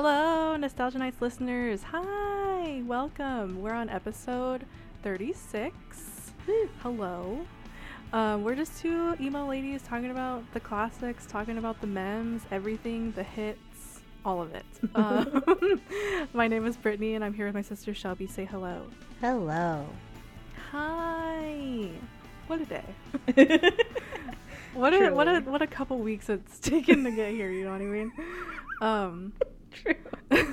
Hello, Nostalgia Nights listeners. Hi, welcome. We're on episode 36. Hello. Um, we're just two emo ladies talking about the classics, talking about the memes, everything, the hits, all of it. Um, my name is Brittany, and I'm here with my sister Shelby. Say hello. Hello. Hi. What a day. What a what a what a couple weeks it's taken to get here. You know what I mean? Um, True. but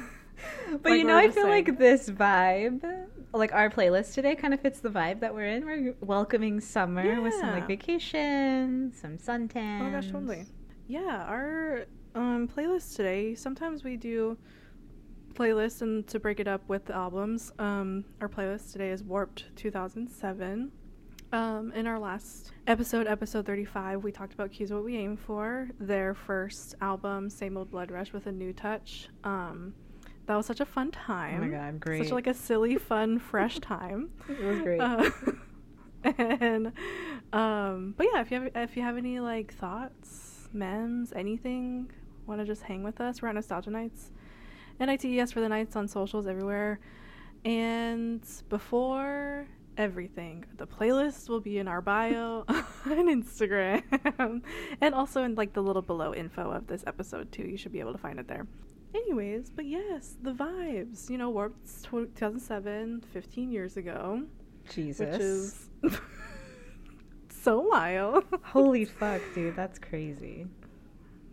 Like you know, I feel saying. like this vibe, like our playlist today, kind of fits the vibe that we're in. We're welcoming summer with some like vacation, some suntan. Oh my gosh, totally. Yeah, our um, playlist today. Sometimes we do playlists, and to break it up with the albums, um, our playlist today is Warped 2007. Um, in our last episode, episode 35, we talked about Cute Is What We Aim For, their first album, Same Old Blood Rush with a New Touch. Um, that was such a fun time. Oh time. my god, great. Such like a silly, fun, fresh time. it was great. Uh, and um, but yeah, if you have if you have any like thoughts, memes, anything, want to just hang with us, we're at Nostalgia Nights, N I T E S for the nights on socials everywhere. And before everything, the playlist will be in our bio on Instagram, and also in like the little below info of this episode too. You should be able to find it there. Anyways, but yes, the vibes. You know, Warped 2007, 15 years ago Jesus. which is so wild. Holy fuck, dude, that's crazy.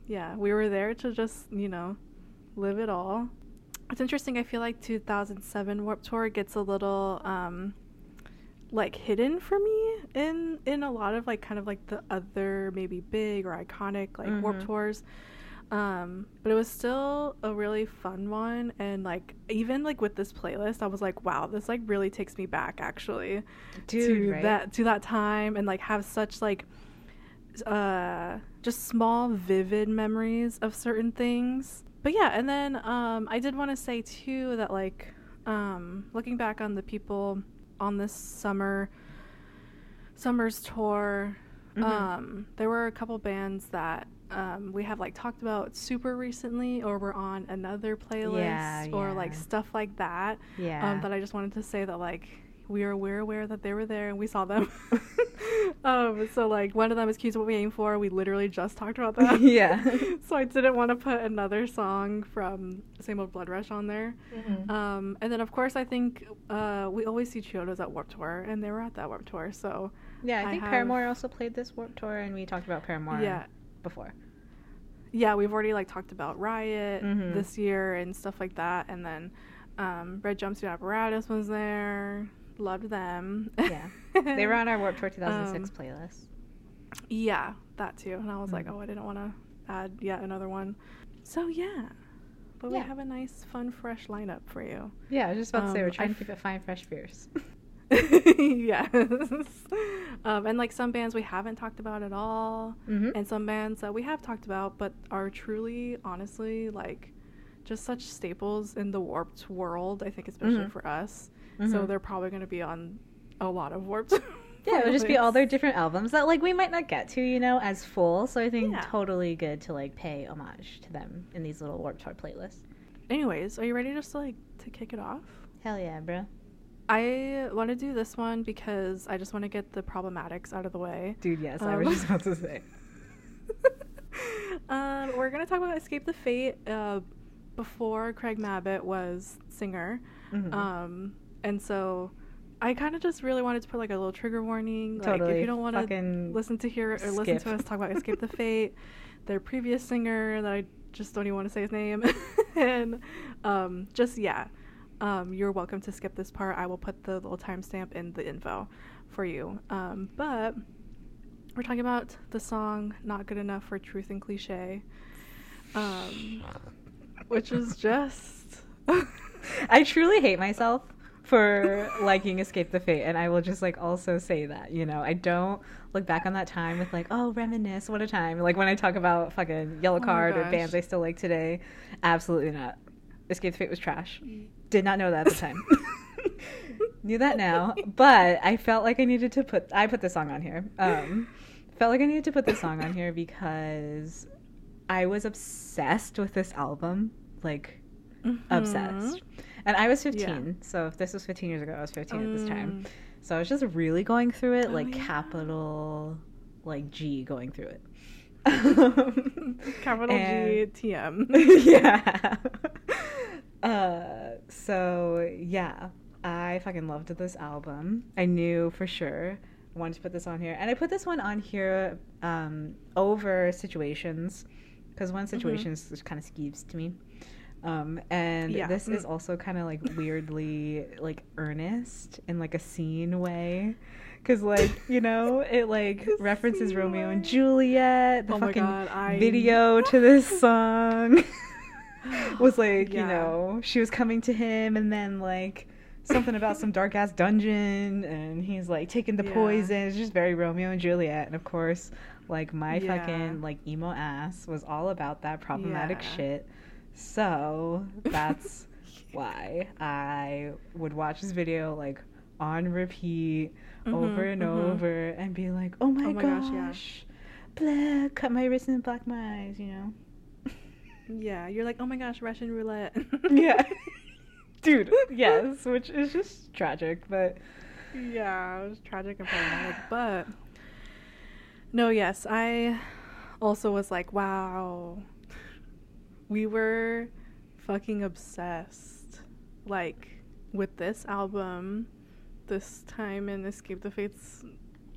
yeah, we were there to just, you know, live it all. It's interesting. I feel like 2007 Warped Tour gets a little um like hidden for me in in a lot of like kind of like the other maybe big or iconic like Warped Mhm. Tours. Um, but it was still a really fun one and like even like with this playlist I was like wow this like really takes me back actually Dude, to right? that to that time and like have such like uh just small vivid memories of certain things but yeah and then um i did want to say too that like um looking back on the people on this summer summer's tour Mhm. um there were a couple bands that um, we have like talked about super recently or we're on another playlist Yeah, or like stuff like that yeah. um, that I just wanted to say that like we are we're aware that they were there and we saw them. um, so like one of them is "Cute Is What We Aim For." We literally just talked about that. Yeah. so I didn't want to put another song from Same Old Blood Rush on there. Mhm. Um, and then of course I think uh, we always see Chiodos at Warped Tour, and they were at that Warped Tour. So yeah, I I think have- Paramore also played this Warped Tour, and we talked about Paramore yeah, before. yeah, we've already like talked about Riot Mhm. this year and stuff like that, and then um, Red Jumpsuit Apparatus was there. Loved them. Yeah. They were on our Warped Tour 2006 Um, playlist. Yeah, that too. And I was like, Mm. oh, I didn't want to add yet another one. So yeah, but we have a nice, fun, fresh lineup for you. Yeah, I was just about to say um, we're trying f- to keep it fine, fresh, fierce. yes. um, and like some bands we haven't talked about at all, mm-hmm. and some bands that we have talked about, but are truly, honestly, like just such staples in the warped world. I think, especially Mhm. for us. So Mhm. they're probably going to be on a lot of warped. yeah, it would just be all their different albums that like we might not get to, you know, as full. So I think Yeah. totally good to like pay homage to them in these little warped Tour playlists. Anyways, are you ready just to like to kick it off? Hell yeah, bro. I want to do this one because I just want to get the problematics out of the way. Dude, yes, I was just about to say. um, we're gonna talk about Escape the Fate. Uh, before Craig Mabbitt was singer, Mhm. um, and so I kind of just really wanted to put like a little trigger warning. Like, if you don't want to listen to hear or listen to us talk about Escape the Fate, their previous singer that I just don't even want to say his name, and um, just yeah, um, you're welcome to skip this part. I will put the little timestamp in the info for you. Um, but we're talking about the song "Not Good Enough for Truth in Cliche," um, which is just. I truly hate myself for liking Escape the Fate, and I will just like also say that you know I don't look back on that time with like oh reminisce what a time like when I talk about fucking Yellow Oh Card or bands I still like today, absolutely not. Escape the Fate was trash. Did not know that at the time. Knew that now, but I felt like I needed to put I put this song on here. Um, felt like I needed to put this song on here because I was obsessed with this album like obsessed. And I was 15, yeah. so if this was 15 years ago, I was 15 um, at this time. Mm. So I was just really going through it, oh, like yeah. capital, like G going through it. capital and, G TM. yeah. Uh, so yeah, I fucking loved this album. I knew for sure I wanted to put this on here, and I put this one on here um, over situations because one situations mm-hmm. kind of skeeves to me. Um, and yeah. this is also kind of like weirdly like earnest in like a scene way because like you know it like references romeo way. and juliet the oh fucking God, I... video to this song was like yeah. you know she was coming to him and then like something about some dark ass dungeon and he's like taking the yeah. poison it's just very romeo and juliet and of course like my yeah. fucking like emo ass was all about that problematic shit so that's why I would watch this video like on repeat mm-hmm, over and mm-hmm. over and be like, oh my, oh my gosh, gosh yeah. blah, cut my wrist and black my eyes, you know? Yeah, you're like, oh my gosh, Russian roulette. yeah. Dude, yes, which is just tragic, but. Yeah, it was tragic and problematic, but. No, yes, I also was like, wow, we were fucking obsessed like with this album this time in escape the fates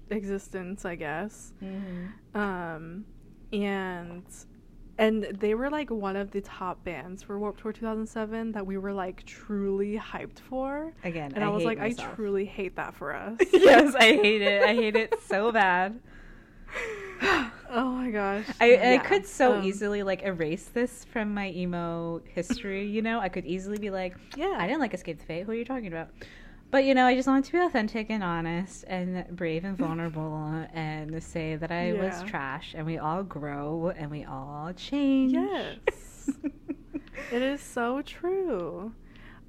existence i guess mm-hmm. um and and they were like one of the top bands for Warped Tour 2007 that we were like truly hyped for. Again, and I, I was like, myself. I truly hate that for us. yes, I hate it. I hate it so bad. oh my gosh. I, yeah. I could so um, easily like erase this from my emo history, you know? I could easily be like, yeah, I didn't like Escape the Fate. Who are you talking about? But you know, I just wanted to be authentic and honest and brave and vulnerable and say that I yeah. was trash and we all grow and we all change. Yes. it is so true.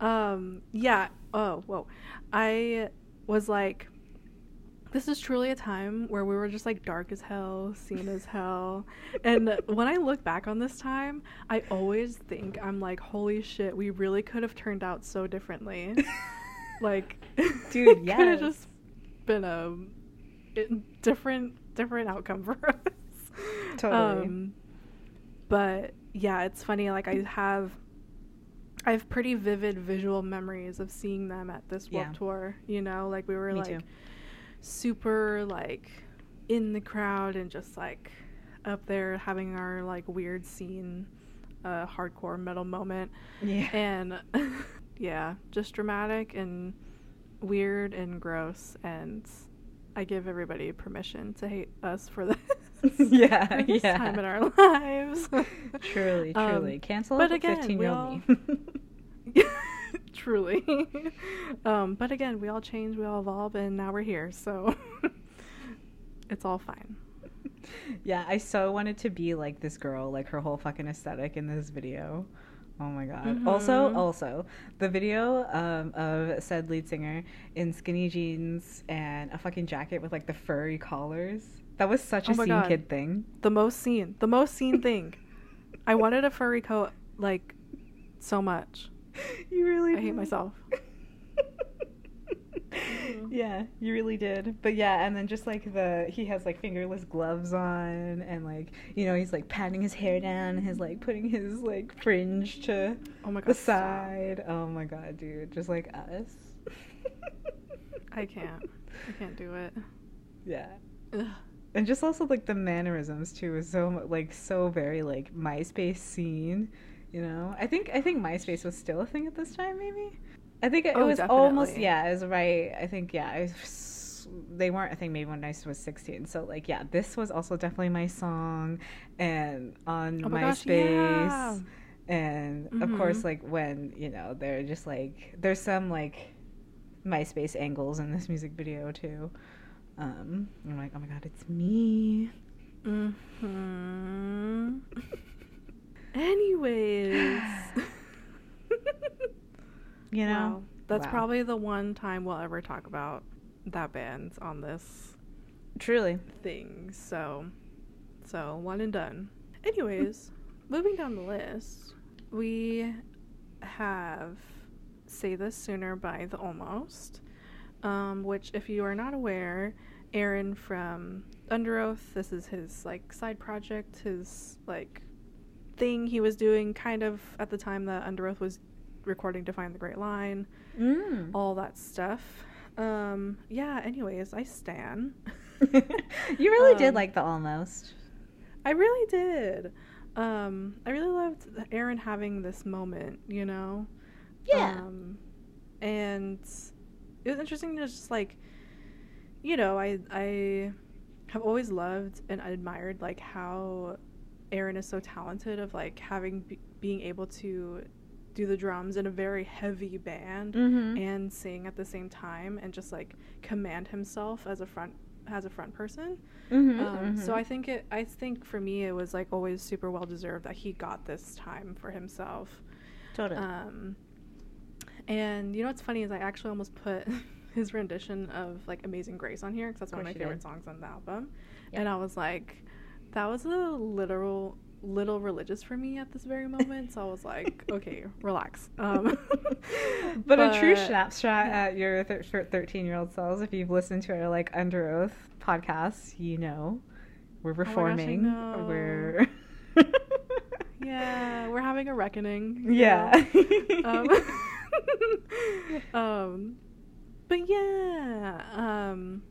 Um yeah, oh, whoa. I was like this is truly a time where we were just like dark as hell, seen as hell. And when I look back on this time, I always think I'm like, holy shit, we really could have turned out so differently. like, dude, yeah, could have just been a different different outcome for us. Totally. Um, but yeah, it's funny. Like I have, I have pretty vivid visual memories of seeing them at this yeah. Tour. You know, like we were Me like. Too super like in the crowd and just like up there having our like weird scene uh hardcore metal moment. Yeah. And yeah, just dramatic and weird and gross and I give everybody permission to hate us for this. yeah, for this yeah. time in our lives. truly, truly. Um, Cancel but again, 15 year old me. Truly. um, but again, we all change, we all evolve, and now we're here. So it's all fine. Yeah, I so wanted to be like this girl, like her whole fucking aesthetic in this video. Oh my god. Mm-hmm. Also, also, the video um, of said lead singer in skinny jeans and a fucking jacket with like the furry collars. That was such oh a scene god. kid thing. The most seen. The most seen thing. I wanted a furry coat like so much. you really I hate myself. yeah, you really did. But yeah, and then just like the he has like fingerless gloves on and like you know, he's like patting his hair down, and his like putting his like fringe to oh my god, the side. Stop. Oh my god, dude. Just like us. I can't. I can't do it. Yeah. Ugh. And just also like the mannerisms too is so like so very like MySpace scene you know, I think I think MySpace was still a thing at this time. Maybe I think it, oh, was definitely. almost yeah. It was right. I think yeah. Was, they weren't. I think maybe when I was sixteen. So like yeah, this was also definitely my song, and on oh my MySpace. Gosh, yeah. And mm-hmm. of course, like when you know, they're just like there's some like MySpace angles in this music video too. Um, I'm like, oh my god, it's me. Hmm. Anyways. you know? Wow. That's wow. probably the one time we'll ever talk about that band on this truly thing. So so one and done. Anyways, moving down the list, we have Say This Sooner by The Almost, um, which, if you are not aware, Aaron from Underoath, this is his like side project, his like thing he was doing kind of at the time that Underoath was recording Define the Great Line, Mm. all that stuff. Um, yeah, anyways, I stan. you really did Um, like the almost. I really did. Um, I really loved Aaron having this moment, you know? Yeah. Um, and it was interesting to just like, you know, I I have always loved and admired like how Aaron is so talented of like having be- being able to do the drums in a very heavy band mm-hmm. and sing at the same time and just like command himself as a front as a front person. mm-hmm. Um, So I think it. I think for me, it was like always super well deserved that he got this time for himself. totally. Um, and you know what's funny is I actually almost put his rendition of like "Amazing Grace" on here because that's one of my favorite did. songs on the album. Yeah. And I was like, that was a literal little religious for me at this very moment. so I was like, okay, relax. Um, but, a true snapshot yeah. at your short thirteen-year-old selves. If you've listened to our like Under Oath podcasts, you know we're Oh gosh, reforming. know. we're yeah, we're having a reckoning. yeah. um, um, but yeah, um,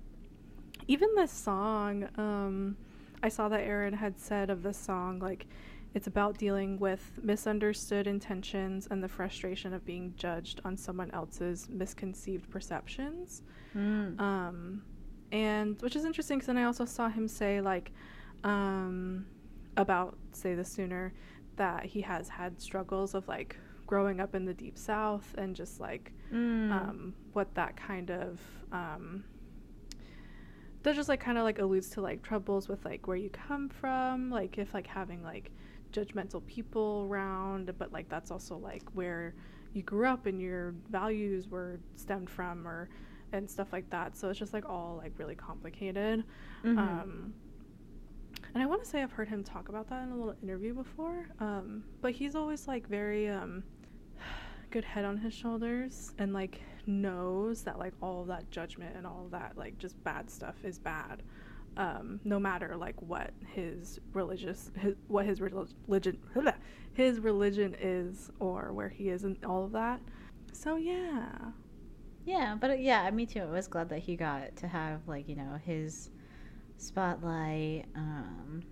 even this song, um, I saw that Aaron had said of this song, like, it's about dealing with misunderstood intentions and the frustration of being judged on someone else's misconceived perceptions. Mm. Um, and which is interesting because then I also saw him say, like, um, about, say, the sooner that he has had struggles of, like, growing up in the deep south and just, like, Mm. um, what that kind of um, that just like kind of like alludes to like troubles with like where you come from like if like having like judgmental people around but like that's also like where you grew up and your values were stemmed from or and stuff like that so it's just like all like really complicated Mhm. um, and I want to say I've heard him talk about that in a little interview before. Um, but he's always like very um, good head on his shoulders and like knows that like all of that judgment and all that like just bad stuff is bad. Um, no matter like what his religious his, what his religion his religion is or where he is and all of that. So yeah. Yeah, but uh, yeah, me too. I was glad that he got to have like you know his spotlight um,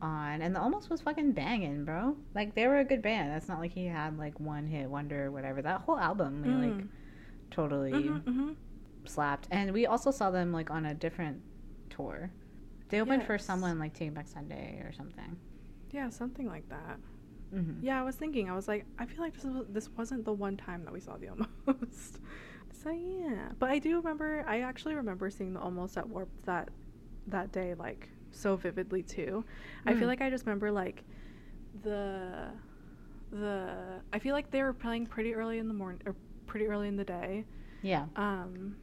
on, and the almost was fucking banging, bro. Like they were a good band. That's not like he had like one hit wonder or whatever. That whole album, we like Mm. Totally Mhm, mhm. slapped. And we also saw them like on a different tour. They opened for someone like Take Back Sunday or something. Yeah, something like that. Mm-hmm. Yeah, I was thinking. I was like, I feel like this was, this wasn't the one time that we saw the almost. so yeah, but I do remember. I actually remember seeing the almost at Warped that that day, like so vividly too. I Mm. feel like I just remember like the the. I feel like they were playing pretty early in the morning or pretty early in the day. Yeah. Um,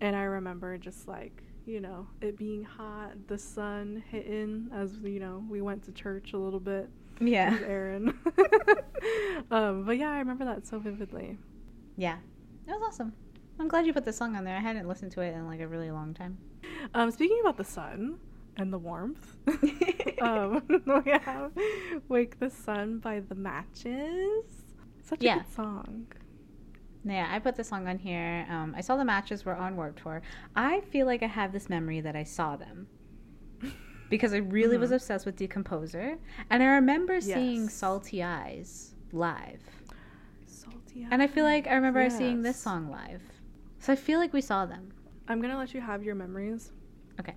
and I remember just like you know it being hot, the sun hitting as you know we went to church a little bit Yeah. with Aaron. um, but yeah, I remember that so vividly. Yeah. that was awesome. I'm glad you put the song on there. I hadn't listened to it in like a really long time. Um, speaking about the sun and the warmth, um, we have "Wake the Sun" by the Matches. Such a Yeah. good song. Yeah, I put the song on here. Um, I saw the matches were on Warped Tour. I feel like I have this memory that I saw them because I really was Mhm. obsessed with Decomposer, and I remember seeing Salty Eyes live, Salty. Eyes. And I feel like I remember Eyes, seeing this song live. So I feel like we saw them. I'm gonna let you have your memories. Okay.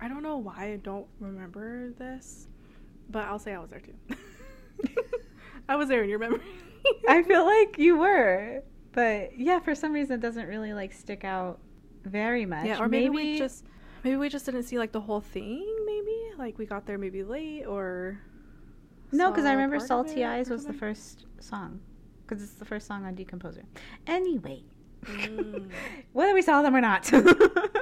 I don't know why I don't remember this, but I'll say I was there too. I was there in your memory. I feel like you were, but yeah, for some reason it doesn't really like stick out very much. Yeah, or maybe, we just maybe we just didn't see like the whole thing. Maybe like we got there maybe late or. No, because I remember Salty Eyes was the first song. Because it's the first song on Decomposer. Anyway, Mm. whether we saw them or not,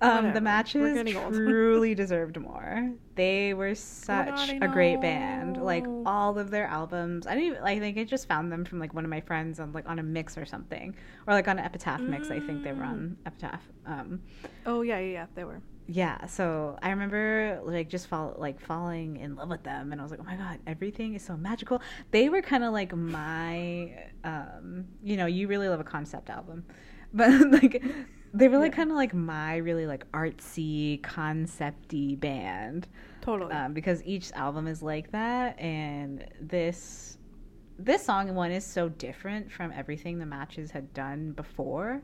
Um, the matches truly deserved more. They were such a great band. Like all of their albums. I didn't even, I think I just found them from like one of my friends on like on a mix or something, or like on an Epitaph mix. I think they were on Epitaph. Um, Oh yeah, yeah, yeah. They were. yeah. So I remember like just fall like falling in love with them, and I was like, oh my god, everything is so magical. They were kind of like my, um, you know, you really love a concept album, but like they were like Yeah. kind of like my really like artsy concepty band Totally. um, because each album is like that and this this song one is so different from everything the matches had done before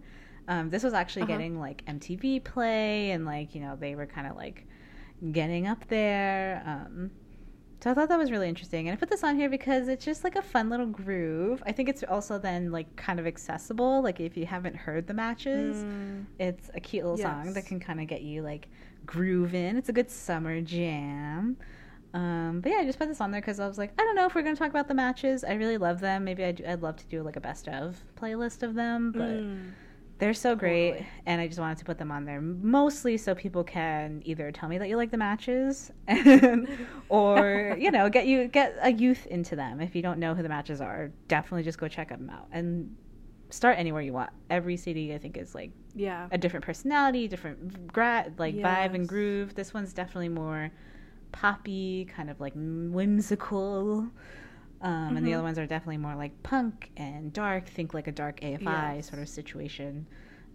um, this was actually Uh-huh. getting like mtv play and like you know they were kind of like getting up there um, so I thought that was really interesting. And I put this on here because it's just like a fun little groove. I think it's also then like kind of accessible. Like if you haven't heard the matches, Mm, it's a cute little song that can kind of get you like grooving. It's a good summer jam. Um, but yeah, I just put this on there because I was like, I don't know if we're going to talk about the matches. I really love them. Maybe I'd, I'd love to do like a best of playlist of them, but mm. They're so great. Totally. And I just wanted to put them on there mostly so people can either tell me that you like the matches and, or, you know, get you get a youth into them. If you don't know who the matches are, definitely just go check them out and start anywhere you want. Every CD I think is like Yeah. a different personality, different gra- like vibe and groove. This one's definitely more poppy, kind of like whimsical. Um, And the other ones are definitely more like punk and dark. Think like a dark AFI Yes. sort of situation.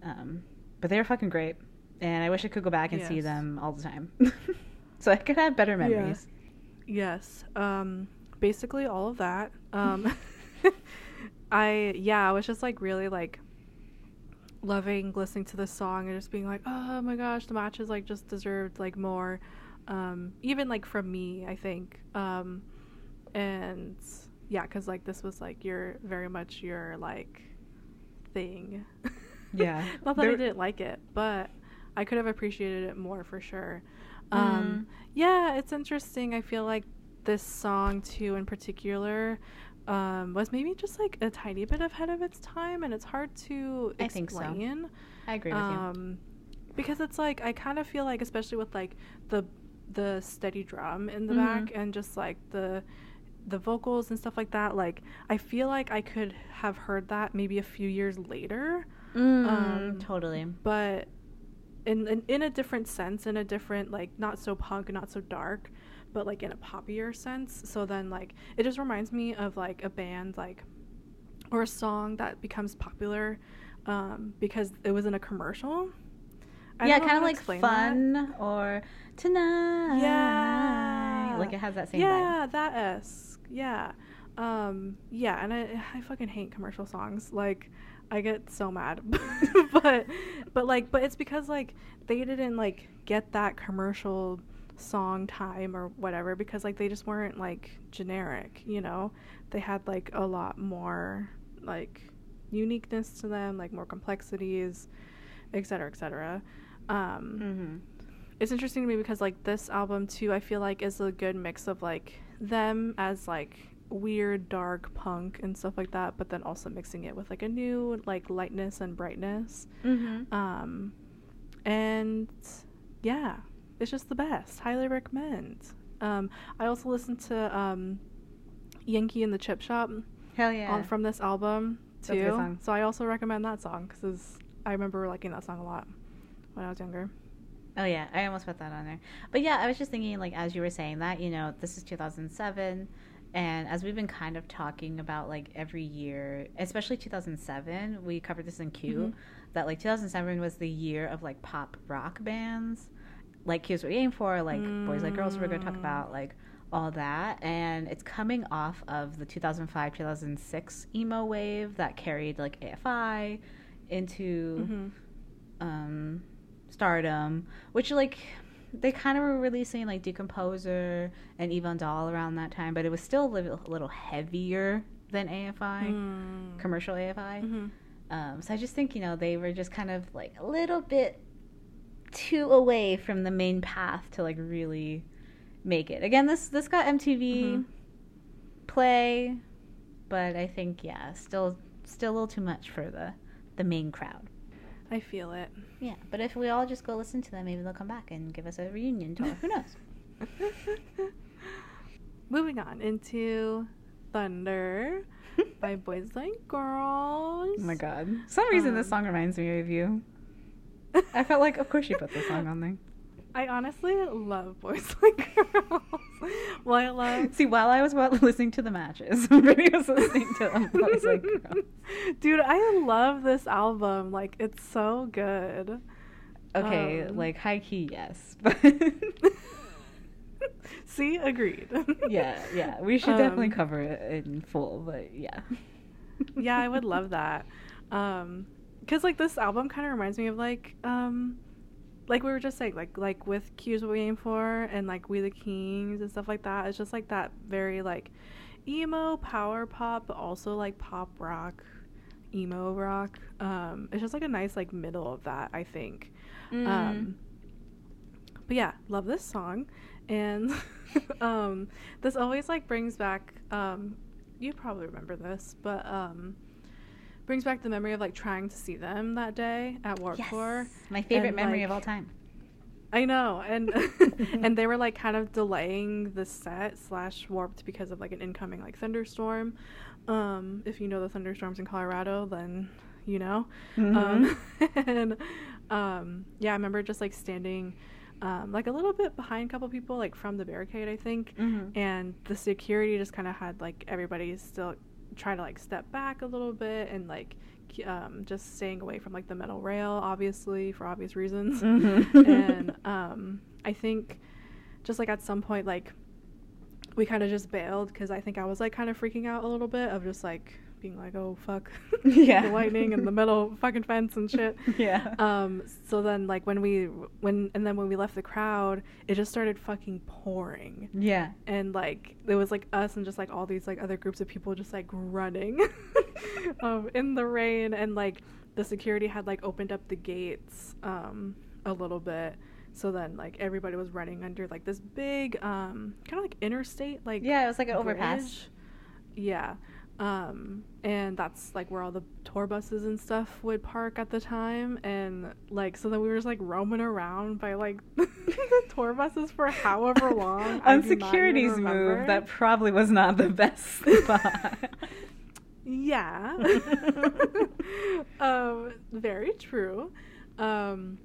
Um, but they were fucking great, and I wish I could go back and see them all the time, so I could have better memories. Yes. Um basically all of that. Um I yeah, I was just like really like loving listening to this song and just being like, "Oh my gosh, the matches like just deserved like more." Um even like from me, I think. Um and yeah, cuz like this was like your very much your like thing. Yeah. Not that I didn't like it, but I could have appreciated it more for sure. Mm. Um, yeah, it's interesting. I feel like this song too, in particular, um, was maybe just like a tiny bit ahead of its time, and it's hard to I think so. explain. I agree with you. Um, because it's like I kind of feel like, especially with like the the steady drum in the Mhm. back and just like the the vocals and stuff like that. Like I feel like I could have heard that maybe a few years later Mm, um, totally. but in, in in a different sense, in a different like not so punk, not so dark, but like in a poppier sense. So then like it just reminds me of like a band like or a song that becomes popular um, because it was in a commercial. I yeah, kind of like explain that. fun or tonight. Yeah. like it has that same vibe. yeah, that esque. Yeah. Um, yeah, and I I fucking hate commercial songs. Like I get so mad. but but like but it's because like they didn't like get that commercial song time or whatever because like they just weren't like generic, you know? They had like a lot more like uniqueness to them, like more complexities, et cetera, et cetera. Um, Mm-hmm. it's interesting to me because like this album too i feel like is a good mix of like them as like weird dark punk and stuff like that but then also mixing it with like a new like lightness and brightness. Mm-hmm. um and yeah it's just the best. Highly recommend. Um i also listened to um yankee in the chip shop Hell yeah. on, from this album That's a good too. so i also recommend that song because i remember liking that song a lot when i was younger Oh yeah, I almost put that on there. But yeah, I was just thinking like as you were saying that, you know, this is 2007 and as we've been kind of talking about like every year, especially 2007, we covered this in Q Mhm. that like 2007 was the year of like pop rock bands. Like Cute Is What We Aim For, like Boys Like Girls we're going to talk Mm. about like all that and it's coming off of the 2005 2006 emo wave that carried like AFI into Mhm. um, Stardom, which like they kind of were releasing like Decomposer and Yvonne Doll around that time, but it was still a little, a little heavier than AFI, Mm. commercial AFI. Mhm. Um, so I just think you know they were just kind of like a little bit too away from the main path to like really make it. Again, this this got MTV Mhm. play, but I think yeah, still still a little too much for the the main crowd. I feel it. Yeah, but if we all just go listen to them, maybe they'll come back and give us a reunion tour. Who knows? Moving on into Thunder by Boys Like Girls. Oh my god. For some reason this Um, song reminds me of you. I felt like, of course you put this song on there. I honestly love Boys Like Girls. well, I love. See, while I was listening to the matches, Brittany was listening to. I like, girl. Dude, I love this album. Like, it's so good. okay, Um, like high key, yes, but See, agreed. yeah, yeah, we should definitely Um, cover it in full. But yeah, yeah, I would love that. Um, cause like this album kind of reminds me of like, um, like we were just saying, like like with "Cute Is What We Aim For" and like "We the Kings" and stuff like that. It's just like that very like emo power pop, but also like pop rock, emo rock. Um, it's just like a nice like middle of that, I think. Mm. Um, but yeah, love this song, and um, this always like brings back. Um, you probably remember this, but um, brings back the memory of like trying to see them that day at Warped yes, Tour. my favorite and, memory of all time. I know, and and they were like kind of delaying the set slash warped because of like an incoming like thunderstorm. Um, if you know the thunderstorms in Colorado, then you know. Um, and um, yeah, I remember just like standing um, like a little bit behind a couple people, like from the barricade, I think. Mhm. And the security just kind of had like everybody still try to like step back a little bit and like um, just staying away from like the metal rail, obviously for obvious reasons. Mhm. and um, I think just like at some point, like we kind of just bailed because I think I was like kind of freaking out a little bit of just like being like, oh fuck, Yeah. the lightning and the metal fucking fence and shit. Yeah. Um. So then, like when we when and then when we left the crowd, it just started fucking pouring, yeah. and like it was like us and just like all these like other groups of people just like running, um, in the rain, and like the security had like opened up the gates, um, a little bit. So then, like everybody was running under like this big, um, kind of like interstate, like Yeah, it was like an overpass. Yeah. Um, and that's like where all the tour buses and stuff would park at the time. And like, so then we were just like roaming around by like the tour buses for however long. On do not even security's move, that probably was not the best spot. Yeah. um, very true. Um,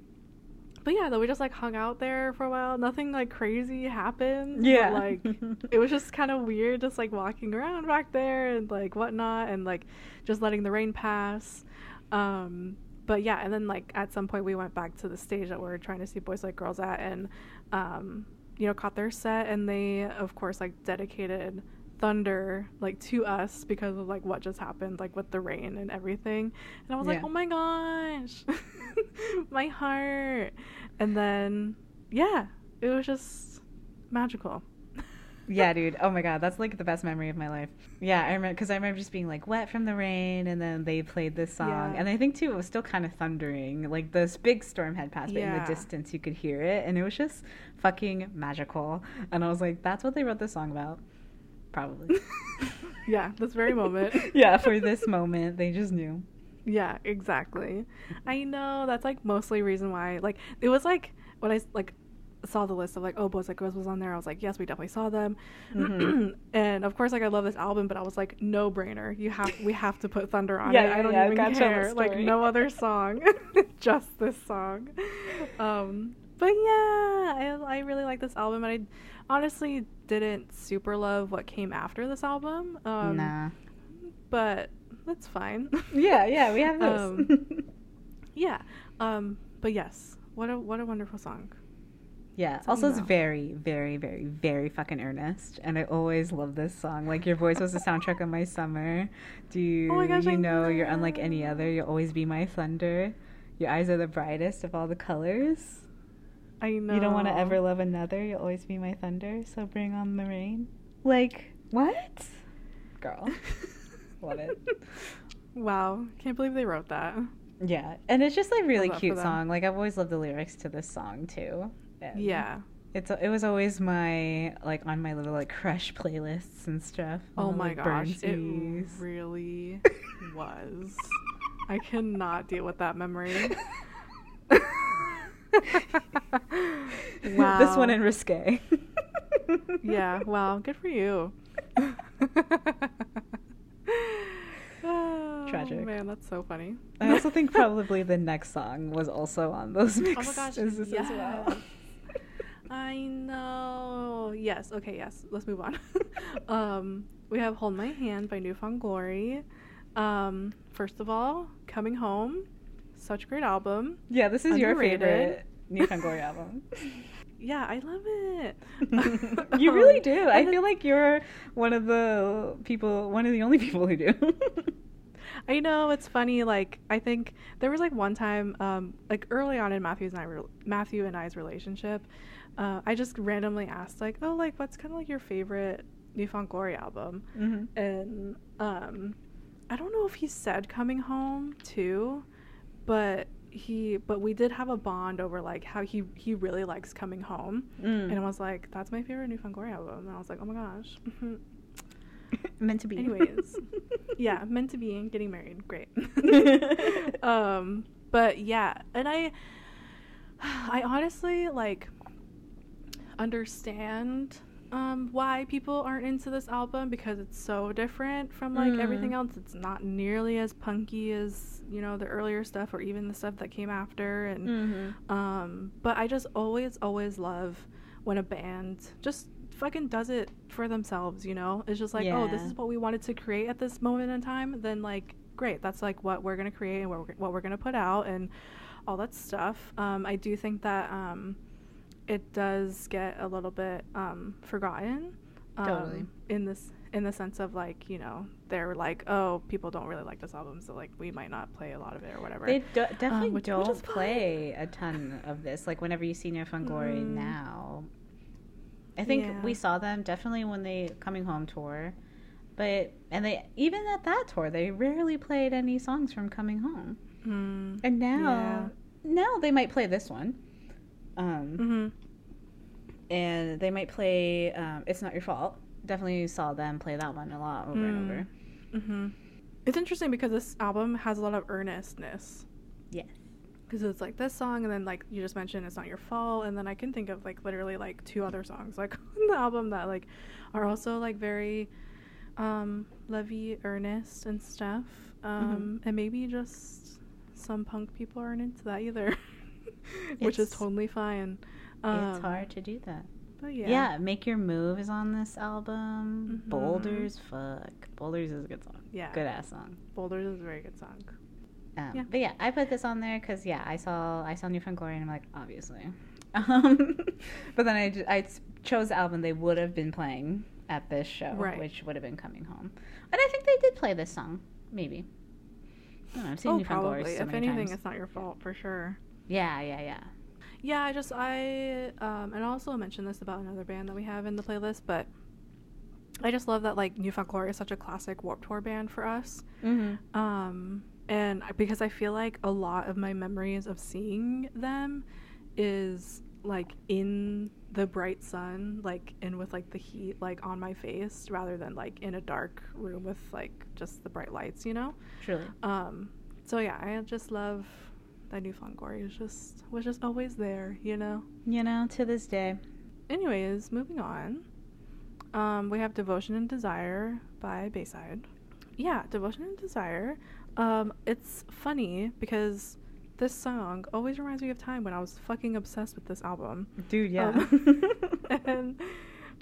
but yeah, though we just like hung out there for a while. Nothing like crazy happened. but, Yeah. like it was just kind of weird, just like walking around back there and like whatnot, and like just letting the rain pass. Um, but yeah, and then like at some point we went back to the stage that we are trying to see Boys Like Girls at, and um, you know caught their set, and they of course like dedicated thunder like to us because of like what just happened like with the rain and everything and i was like oh my gosh my heart and then yeah it was just magical yeah, dude. Oh my god, that's like the best memory of my life. Yeah, I remember because I remember just being like wet from the rain, and then they played this song, Yeah. and I think too it was still kind of thundering. Like this big storm had passed, but in the distance you could hear it, and it was just fucking magical. And I was like, that's what they wrote this song about, probably. yeah this very moment yeah, for this moment, they just knew. Yeah, exactly. I know that's like mostly reason why. Like it was like when I like saw the list of like oh boys like girls was on there. I was like yes we definitely saw them, Mhm. and of course like I love this album, but I was like no brainer. You have we have to put Thunder on Yeah, it. yeah, I don't yeah, even gotta care. Like no other song, just this song. Um, but yeah, I I really like this album, and I honestly didn't super love what came after this album. Um, nah. but that's fine. Yeah, yeah, we have this. Um, Yeah. Um, but yes, what a what a wonderful song. Yeah. Something Also, it's about- very, very, very, very fucking earnest, and I always love this song. Like your voice was the soundtrack of my summer. Do you, Oh gosh, you I know you're unlike any other? You'll always be my thunder. Your eyes are the brightest of all the colors. I know. You don't want to ever love another. You'll always be my thunder. So bring on the rain. Like what, girl? Love it. Wow, can't believe they wrote that. Yeah, and it's just a really cute song. Like I've always loved the lyrics to this song too. And Yeah. It's it was always my like on my little like crush playlists and stuff. Oh the, my like, gosh, it Burnsies. really was. I cannot deal with that memory. wow. This one in risque. yeah, wow, good for you. Oh, Tragic. Man, that's so funny. I also think probably the next song was also on those Oh mixes my gosh, as yes. well. I know. Yes. Okay. Yes. Let's move on. um, we have "Hold My Hand" by Newfound Glory. Um, first of all, "Coming Home," such a great album. Yeah, this is your Underrated. favorite Newfound Glory album. Yeah, I love it. you really do. I feel like you're one of the people, one of the only people who do. I know it's funny. Like I think there was like one time, um, like early on in Matthew's and I, re- Matthew and I's relationship, uh, I just randomly asked like, "Oh, like what's kind of like your favorite Newfound Glory album?" hmm And um, I don't know if he said "Coming Home" too, but he, but we did have a bond over like how he he really likes "Coming Home," Mm. and I was like, "That's my favorite new Glory album," and I was like, "Oh my gosh." Meant to be. Anyways, yeah, meant to be and getting married, great. um, but yeah, and I, I honestly like understand um why people aren't into this album because it's so different from like Mm. everything else. It's not nearly as punky as you know the earlier stuff or even the stuff that came after, and hmm um, but I just always, always love when a band just fucking does it for themselves, you know? It's just like, oh, this is what we wanted to create at this moment in time. Then, like, great, that's like what we're gonna create and what we're, what we're gonna put out and all that stuff. Um, I do think that um, it does get a little bit um, forgotten. Um, Totally. In this, in the sense of like, you know, they're like, oh, people don't really like this album, so like we might not play a lot of it or whatever. They do- definitely which- which don't play a ton of this. Like whenever you see Glory Mm. now, I think Yeah. we saw them definitely when they coming home tour, but and they even at that tour they rarely played any songs from Coming Home. Mm. And now, Yeah. now they might play this one, um, hmm and they might play um, "It's Not Your Fault." Definitely saw them play that one a lot over and Mm. over. hmm It's interesting because this album has a lot of earnestness. Yes. Because it's like this song, and then like you just mentioned, it's not your fault, and then I can think of like literally like two other songs like on the album that like are also like very um levy earnest and stuff. Um and maybe just some punk people aren't into that either. Which is totally fine. it's Um, hard to do that. But yeah. Yeah. Make Your Move is on this album. Mhm. Boulders, fuck. Boulders is a good song. Yeah. Good ass song. Boulders is a very good song. Um, Yeah. But yeah, I put this on there because yeah, I saw I saw Newfound Glory and I'm like obviously, um, but then I, ju- I chose the album they would have been playing at this show, Right. which would have been Coming Home, and I think they did play this song, maybe. I don't know, I've seen Oh, Newfound Glory so if anything, times. it's not your fault for sure. Yeah, yeah, yeah. Yeah, I just I um and I also mentioned this about another band that we have in the playlist, but I just love that like Newfound Glory is such a classic Warped Tour band for us. Mm-hmm. Um and because I feel like a lot of my memories of seeing them is like in the bright sun, like and with like the heat like on my face rather than like in a dark room with like just the bright lights, you know? Truly. Um, so yeah, I just love that Newfound Glory was just was just always there, you know. You know, to this day. Anyways, moving on. Um, we have Devotion and Desire by Bayside. Yeah, Devotion and Desire. Um, it's funny because this song always reminds me of time when I was fucking obsessed with this album. Dude, yeah. Um, and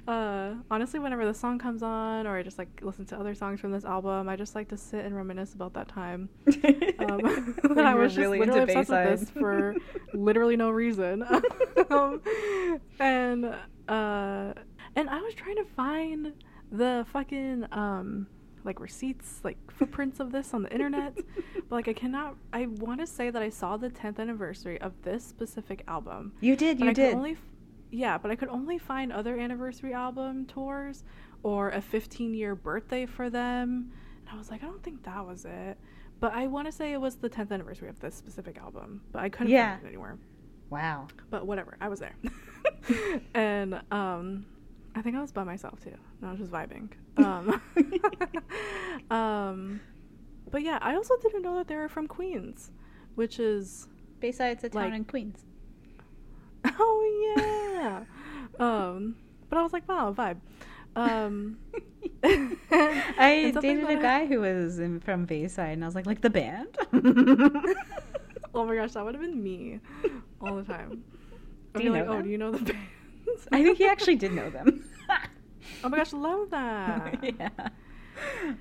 uh, honestly, whenever the song comes on, or I just like listen to other songs from this album, I just like to sit and reminisce about that time. Um, When I was just literally into obsessed with this for literally no reason. um, and uh, and I was trying to find the fucking um like receipts, like footprints of this on the internet, but like I cannot. I want to say that I saw the 10th anniversary of this specific album, You did, you did. only, yeah, but I could only find other anniversary album tours or a 15 year birthday for them. And I was like, I don't think that was it. But I want to say it was the 10th anniversary of this specific album, but I couldn't Yeah. find it anywhere. wow. But whatever, I was there. and um, I think I was by myself too. And I was just vibing. Um, um, but yeah, I also didn't know that they were from Queens, which is Bayside's a town Like- in Queens. oh yeah. um, but I was like, wow, vibe. Um, I dated a guy who was in, from Bayside, and I was like, like the band. oh my gosh, that would have been me all the time. I'd be you like, know oh, them? do you know the bands? I think he actually did know them. oh my gosh, love that. yeah.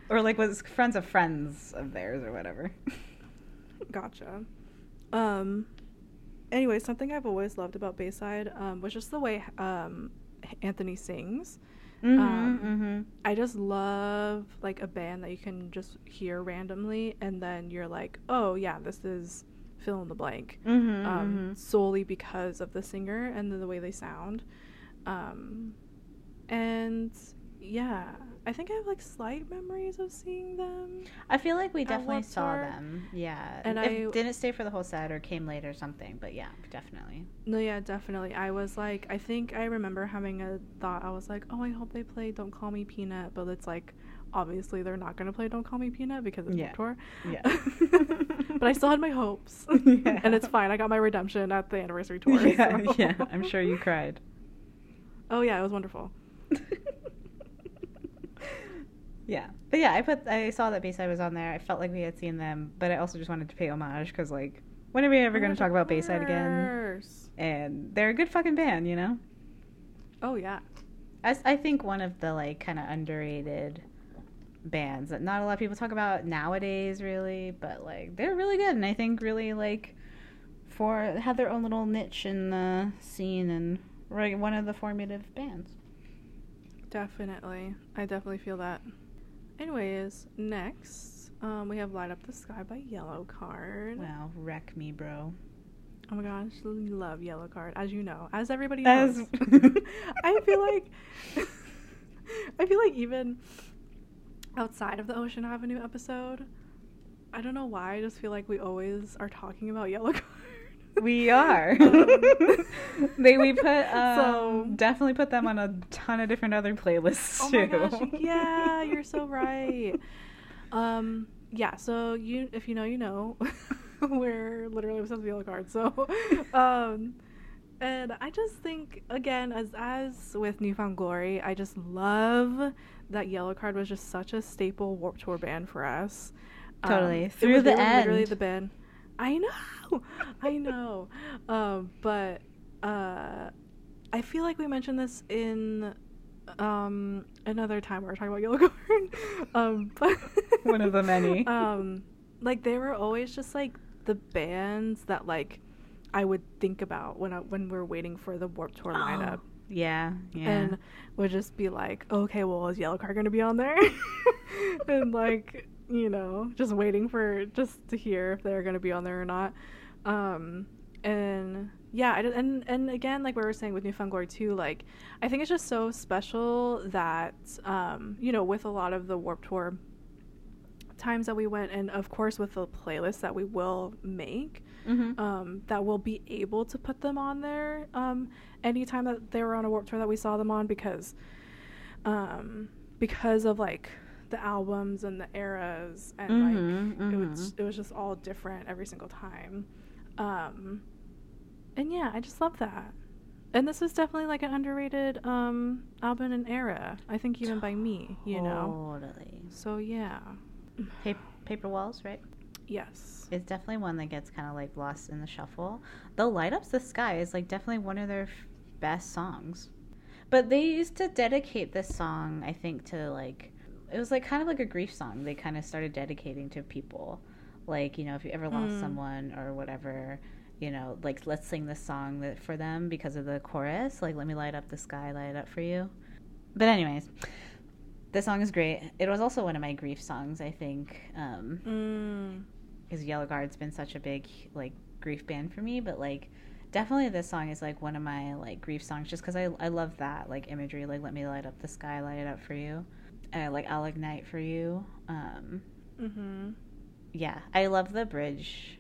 Or like was friends of friends of theirs or whatever. Gotcha. Um. Anyway, something I've always loved about Bayside um, was just the way um, Anthony sings. Mm-hmm, Um, I just love like a band that you can just hear randomly, and then you're like, oh yeah, this is fill in the blank, mm-hmm, um, solely because of the singer and the, the way they sound. Um, and yeah, I think I have like slight memories of seeing them. I feel like we definitely saw them. Yeah. And If- I- didn't stay for the whole set or came late or something, but yeah, definitely. No, yeah, definitely. I was like, I think I remember having a thought. I was like, oh, I hope they play "Don't Call Me Peanut," but it's like, obviously they're not gonna play "Don't Call Me Peanut" because it's Yeah. Tour. Yeah. but I still had my hopes, Yeah. and it's fine. I got my redemption at the anniversary tour. yeah, so- yeah, I'm sure you cried. Oh yeah, it was wonderful. Yeah, but yeah, I put I saw that Bayside was on there. I felt like we had seen them, but I also just wanted to pay homage because like, when are we ever Oh, going to talk about Bayside again? And they're a good fucking band, you know. Oh yeah. I think one of the like kind of underrated bands that not a lot of people talk about nowadays really but like they're really good and i think really like for have their own little niche in the scene and really one of the formative bands Definitely. I definitely feel that. Anyways, next, um, we have Light Up the Sky by Yellow Card. wow wreck me bro Oh my gosh, love Yellow Card, as you know, as everybody As- knows. I feel like, I feel like even outside of the Ocean Avenue episode, I don't know why, I just feel like we always are talking about Yellow Card. We are Um, they we put um, So- definitely put them on a ton of different other playlists Oh too my gosh, yeah, you're so right. Um, yeah, so you if you know, you know. We're literally obsessed with yellow cards. So um and I just think again, as as with Newfound Glory, I just love that Yellow Card was just such a staple Warped Tour band for us. Um, Totally. it Through the were literally the band. I know, I know. Um, but uh, I feel like we mentioned this in um another time we were talking about Yellow Card. um, but One of the many. um, like they were always just like the bands that like I would think about when I, when we're waiting for the Warped Tour lineup, Oh, yeah yeah and would just be like, okay, well, is Yellow Card gonna be on there? and like you know, just waiting for just to hear if they're gonna be on there or not. Um, and yeah, I, and and again, like we were saying with Newfound Glory too, like I think it's just so special that um, you know, with a lot of the Warped Tour times that we went, and of course with the playlist that we will make, Mhm. um, that we'll be able to put them on there um, anytime that they were on a Warped Tour that we saw them on because um, because of like the albums and the eras and Mhm, like it was mhm. it was just all different every single time. Um, and yeah, I just love that. And this is definitely like an underrated um, album and era. I think even by me, you know. Totally. So yeah, Pa- paper walls, right? yes. It's definitely one that gets kind of like lost in the shuffle. Though "Light Up's the Sky" is like definitely one of their f- best songs. But they used to dedicate this song, I think, to like it was like kind of like a grief song. They kind of started dedicating to people, like you know, if you ever lost Mm. someone or whatever. You know, like let's sing this song that for them because of the chorus. Like, let me light up the sky, light it up for you. But anyways, the song is great. It was also one of my grief songs, I think. Um, Mm. because Yellow Card's been such a big like grief band for me, but like definitely this song is like one of my like grief songs just because I I love that like imagery like let me light up the sky, light it up for you, uh, like I'll ignite for you. Um, Mhm. Yeah, I love the bridge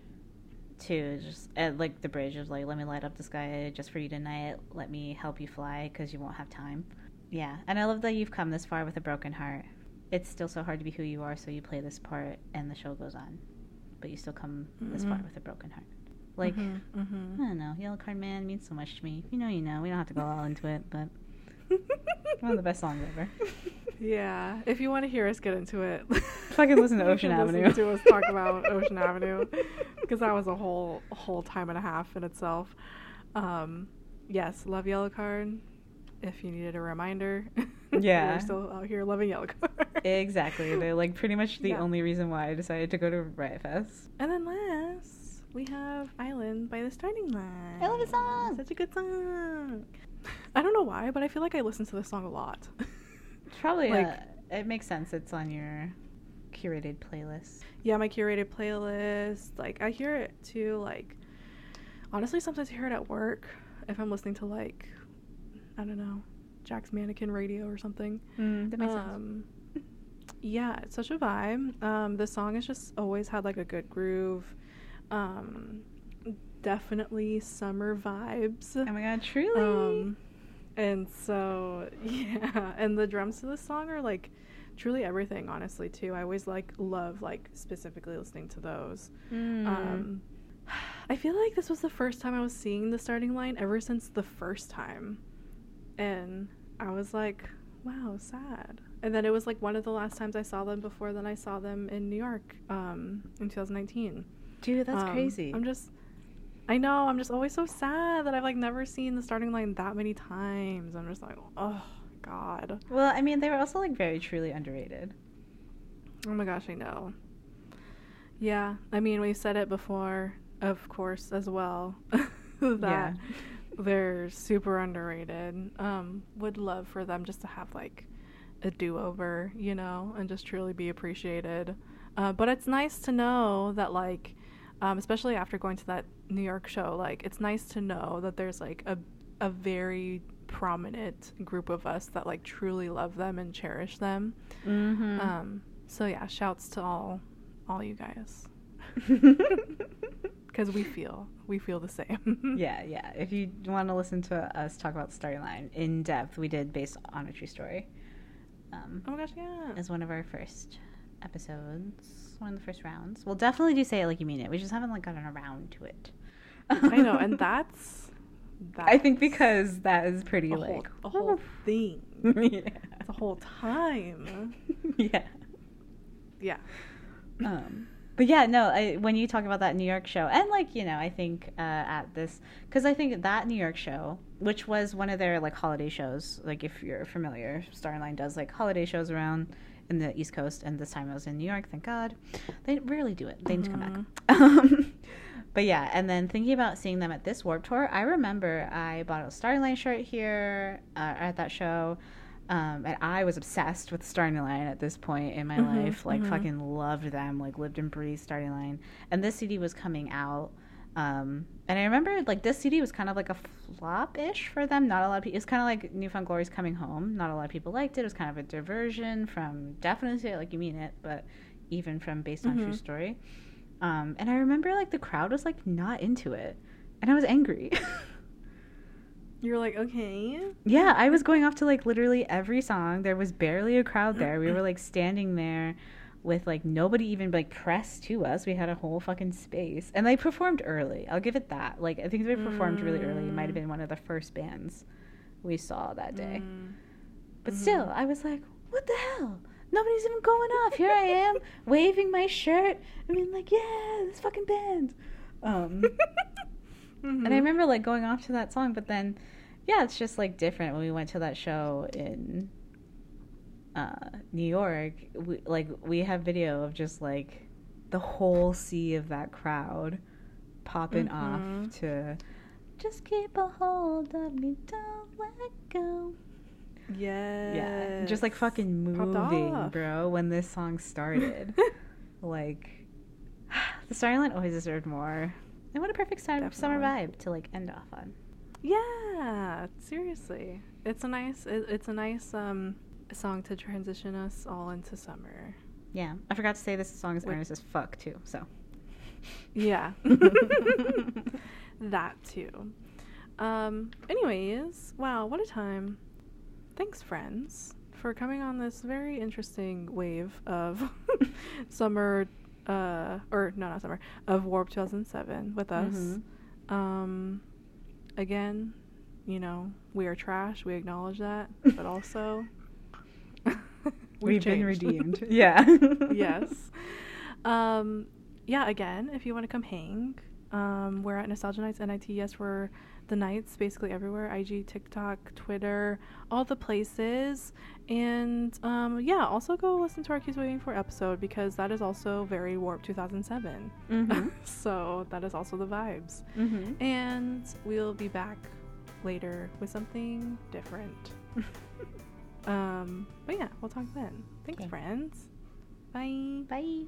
too. Just uh, like the bridge of like let me light up the sky just for you tonight. Let me help you fly because you won't have time. Yeah, and I love that you've come this far with a broken heart. it's still so hard to be who you are, so you play this part and the show goes on. But you still come this far Mhm. with a broken heart. Like, Mhm, I mhm. don't know, Yellow Card Man means so much to me. You know, you know. We don't have to go all into it, but one of the best songs ever. yeah, if you want to hear us get into it, Fucking listen to Ocean Avenue. Listen to us talk about Ocean Avenue because that was a whole whole time and a half in itself. Um, yes, love Yellow Card. If you needed a reminder, Yeah. we're still out here loving Yellow Card. Exactly. They're like pretty much the Yeah. only reason why I decided to go to Riot Fest. And then last, we have Island by the Starting Line. I love this song. Such a good song. I don't know why, but I feel like I listen to this song a lot. Probably Like- uh it makes sense. It's on your curated playlist. yeah, my curated playlist. Like I hear it too. Like honestly, sometimes I hear it at work if I'm listening to like I don't know Jack's Mannequin Radio or something. Mm, that makes sense. um, yeah, it's such a vibe. Um, the song has just always had like a good groove. Um, definitely summer vibes. Oh my god, truly. Um, and so yeah, and the drums to this song are like truly everything. Honestly, too. I always like love like specifically listening to those. Mm. Um, I feel like this was the first time I was seeing the starting line ever since the first time, and I was like, wow, sad. And then it was like one of the last times I saw them before then I saw them in New York um, in 2019. Dude, that's Um, crazy. I'm just, I know, I'm just always so sad that I've like never seen the starting line that many times. I'm just like, oh god, well, I mean, they were also like very truly underrated. oh my gosh, I know. Yeah, I mean, we've said it before, of course, as well. that they're super underrated. Um, would love for them just to have like a do over, you know, and just truly be appreciated. Uh, but it's nice to know that like, um, especially after going to that New York show, like it's nice to know that there's like a a very prominent group of us that like truly love them and cherish them. Mm-hmm. Um, so yeah, shouts to all all you guys because we feel we feel the same. yeah, yeah. If you want to listen to us talk about Storyline in depth, we did based on a true story. Um, Oh my gosh, yeah. as one of our first episodes, one of the first rounds. We'll definitely do say it like you mean it. We just haven't like gotten around to it. I know, and that's, that's I think because that is pretty a like whole, a whole thing. yeah. A whole time. yeah. Yeah. Um, but yeah, no. I, when you talk about that New York show, and like you know, I think uh, at this because I think that New York show, which was one of their like holiday shows, like if you're familiar, Starting Line does like holiday shows around in the East Coast, and this time I was in New York. Thank God, they rarely do it. They need to come back. Um, but yeah, and then thinking about seeing them at this Warped Tour, I remember I bought a Starting Line shirt here uh, at that show. Um, and I was obsessed with Starting Line at this point in my Mhm, life. Like, mhm. fucking loved them. Like, lived and breathed Starting Line. And this CD was coming out. Um, and I remember, like, this CD was kind of like a flop ish for them. Not a lot of people. It's kind of like Newfound Glory's Coming Home. Not a lot of people liked it. It was kind of a diversion from definitely Say It Like You Mean It, but even from Based on True Mhm. Story. Um, and I remember, like, the crowd was, like, not into it. And I was angry. You're like, okay. Yeah, I was going off to like literally every song. There was barely a crowd there. We were like standing there with like nobody even like pressed to us. We had a whole fucking space. And they performed early. I'll give it that. Like I think they performed really early. It might have Mm. been one of the first bands we saw that day. Mm. But Mhm. still, I was like, what the hell? Nobody's even going off. Here I am waving my shirt. I mean like, yeah, this fucking band. Um and I remember like going off to that song, but then, yeah, it's just like different when we went to that show in uh, New York. We, like we have video of just like the whole sea of that crowd popping Mhm. off to just keep a hold of me, don't let go. Yes. Yeah, just like fucking moving, bro. When this song started, like the starting line always deserved more. And what a perfect summer, summer vibe to like end off on. Yeah, seriously. It's a nice it, it's a nice um song to transition us all into summer. Yeah, I forgot to say this song is Wait. earnest as fuck too. So Yeah. that too. Um anyways, wow, what a time. Thanks friends for coming on this very interesting wave of summer, uh, or no, not summer, of Warped 2007 with us. Mhm. Um, again, you know, we are trash. We acknowledge that, but also We've, been redeemed. yeah. yes. Um, yeah, again, if you want to come hang, um, we're at Nostalgia Nights, NITS. We're the nights basically everywhere IG, TikTok, Twitter, all the places. And um, yeah, also go listen to our Cute Is What We Aim For episode because that is also very Warped 2007. Mm-hmm. so that is also the vibes. Mm-hmm. And we'll be back later with something different. um, but yeah, we'll talk then. Thanks, Okay. friends. Bye. Bye.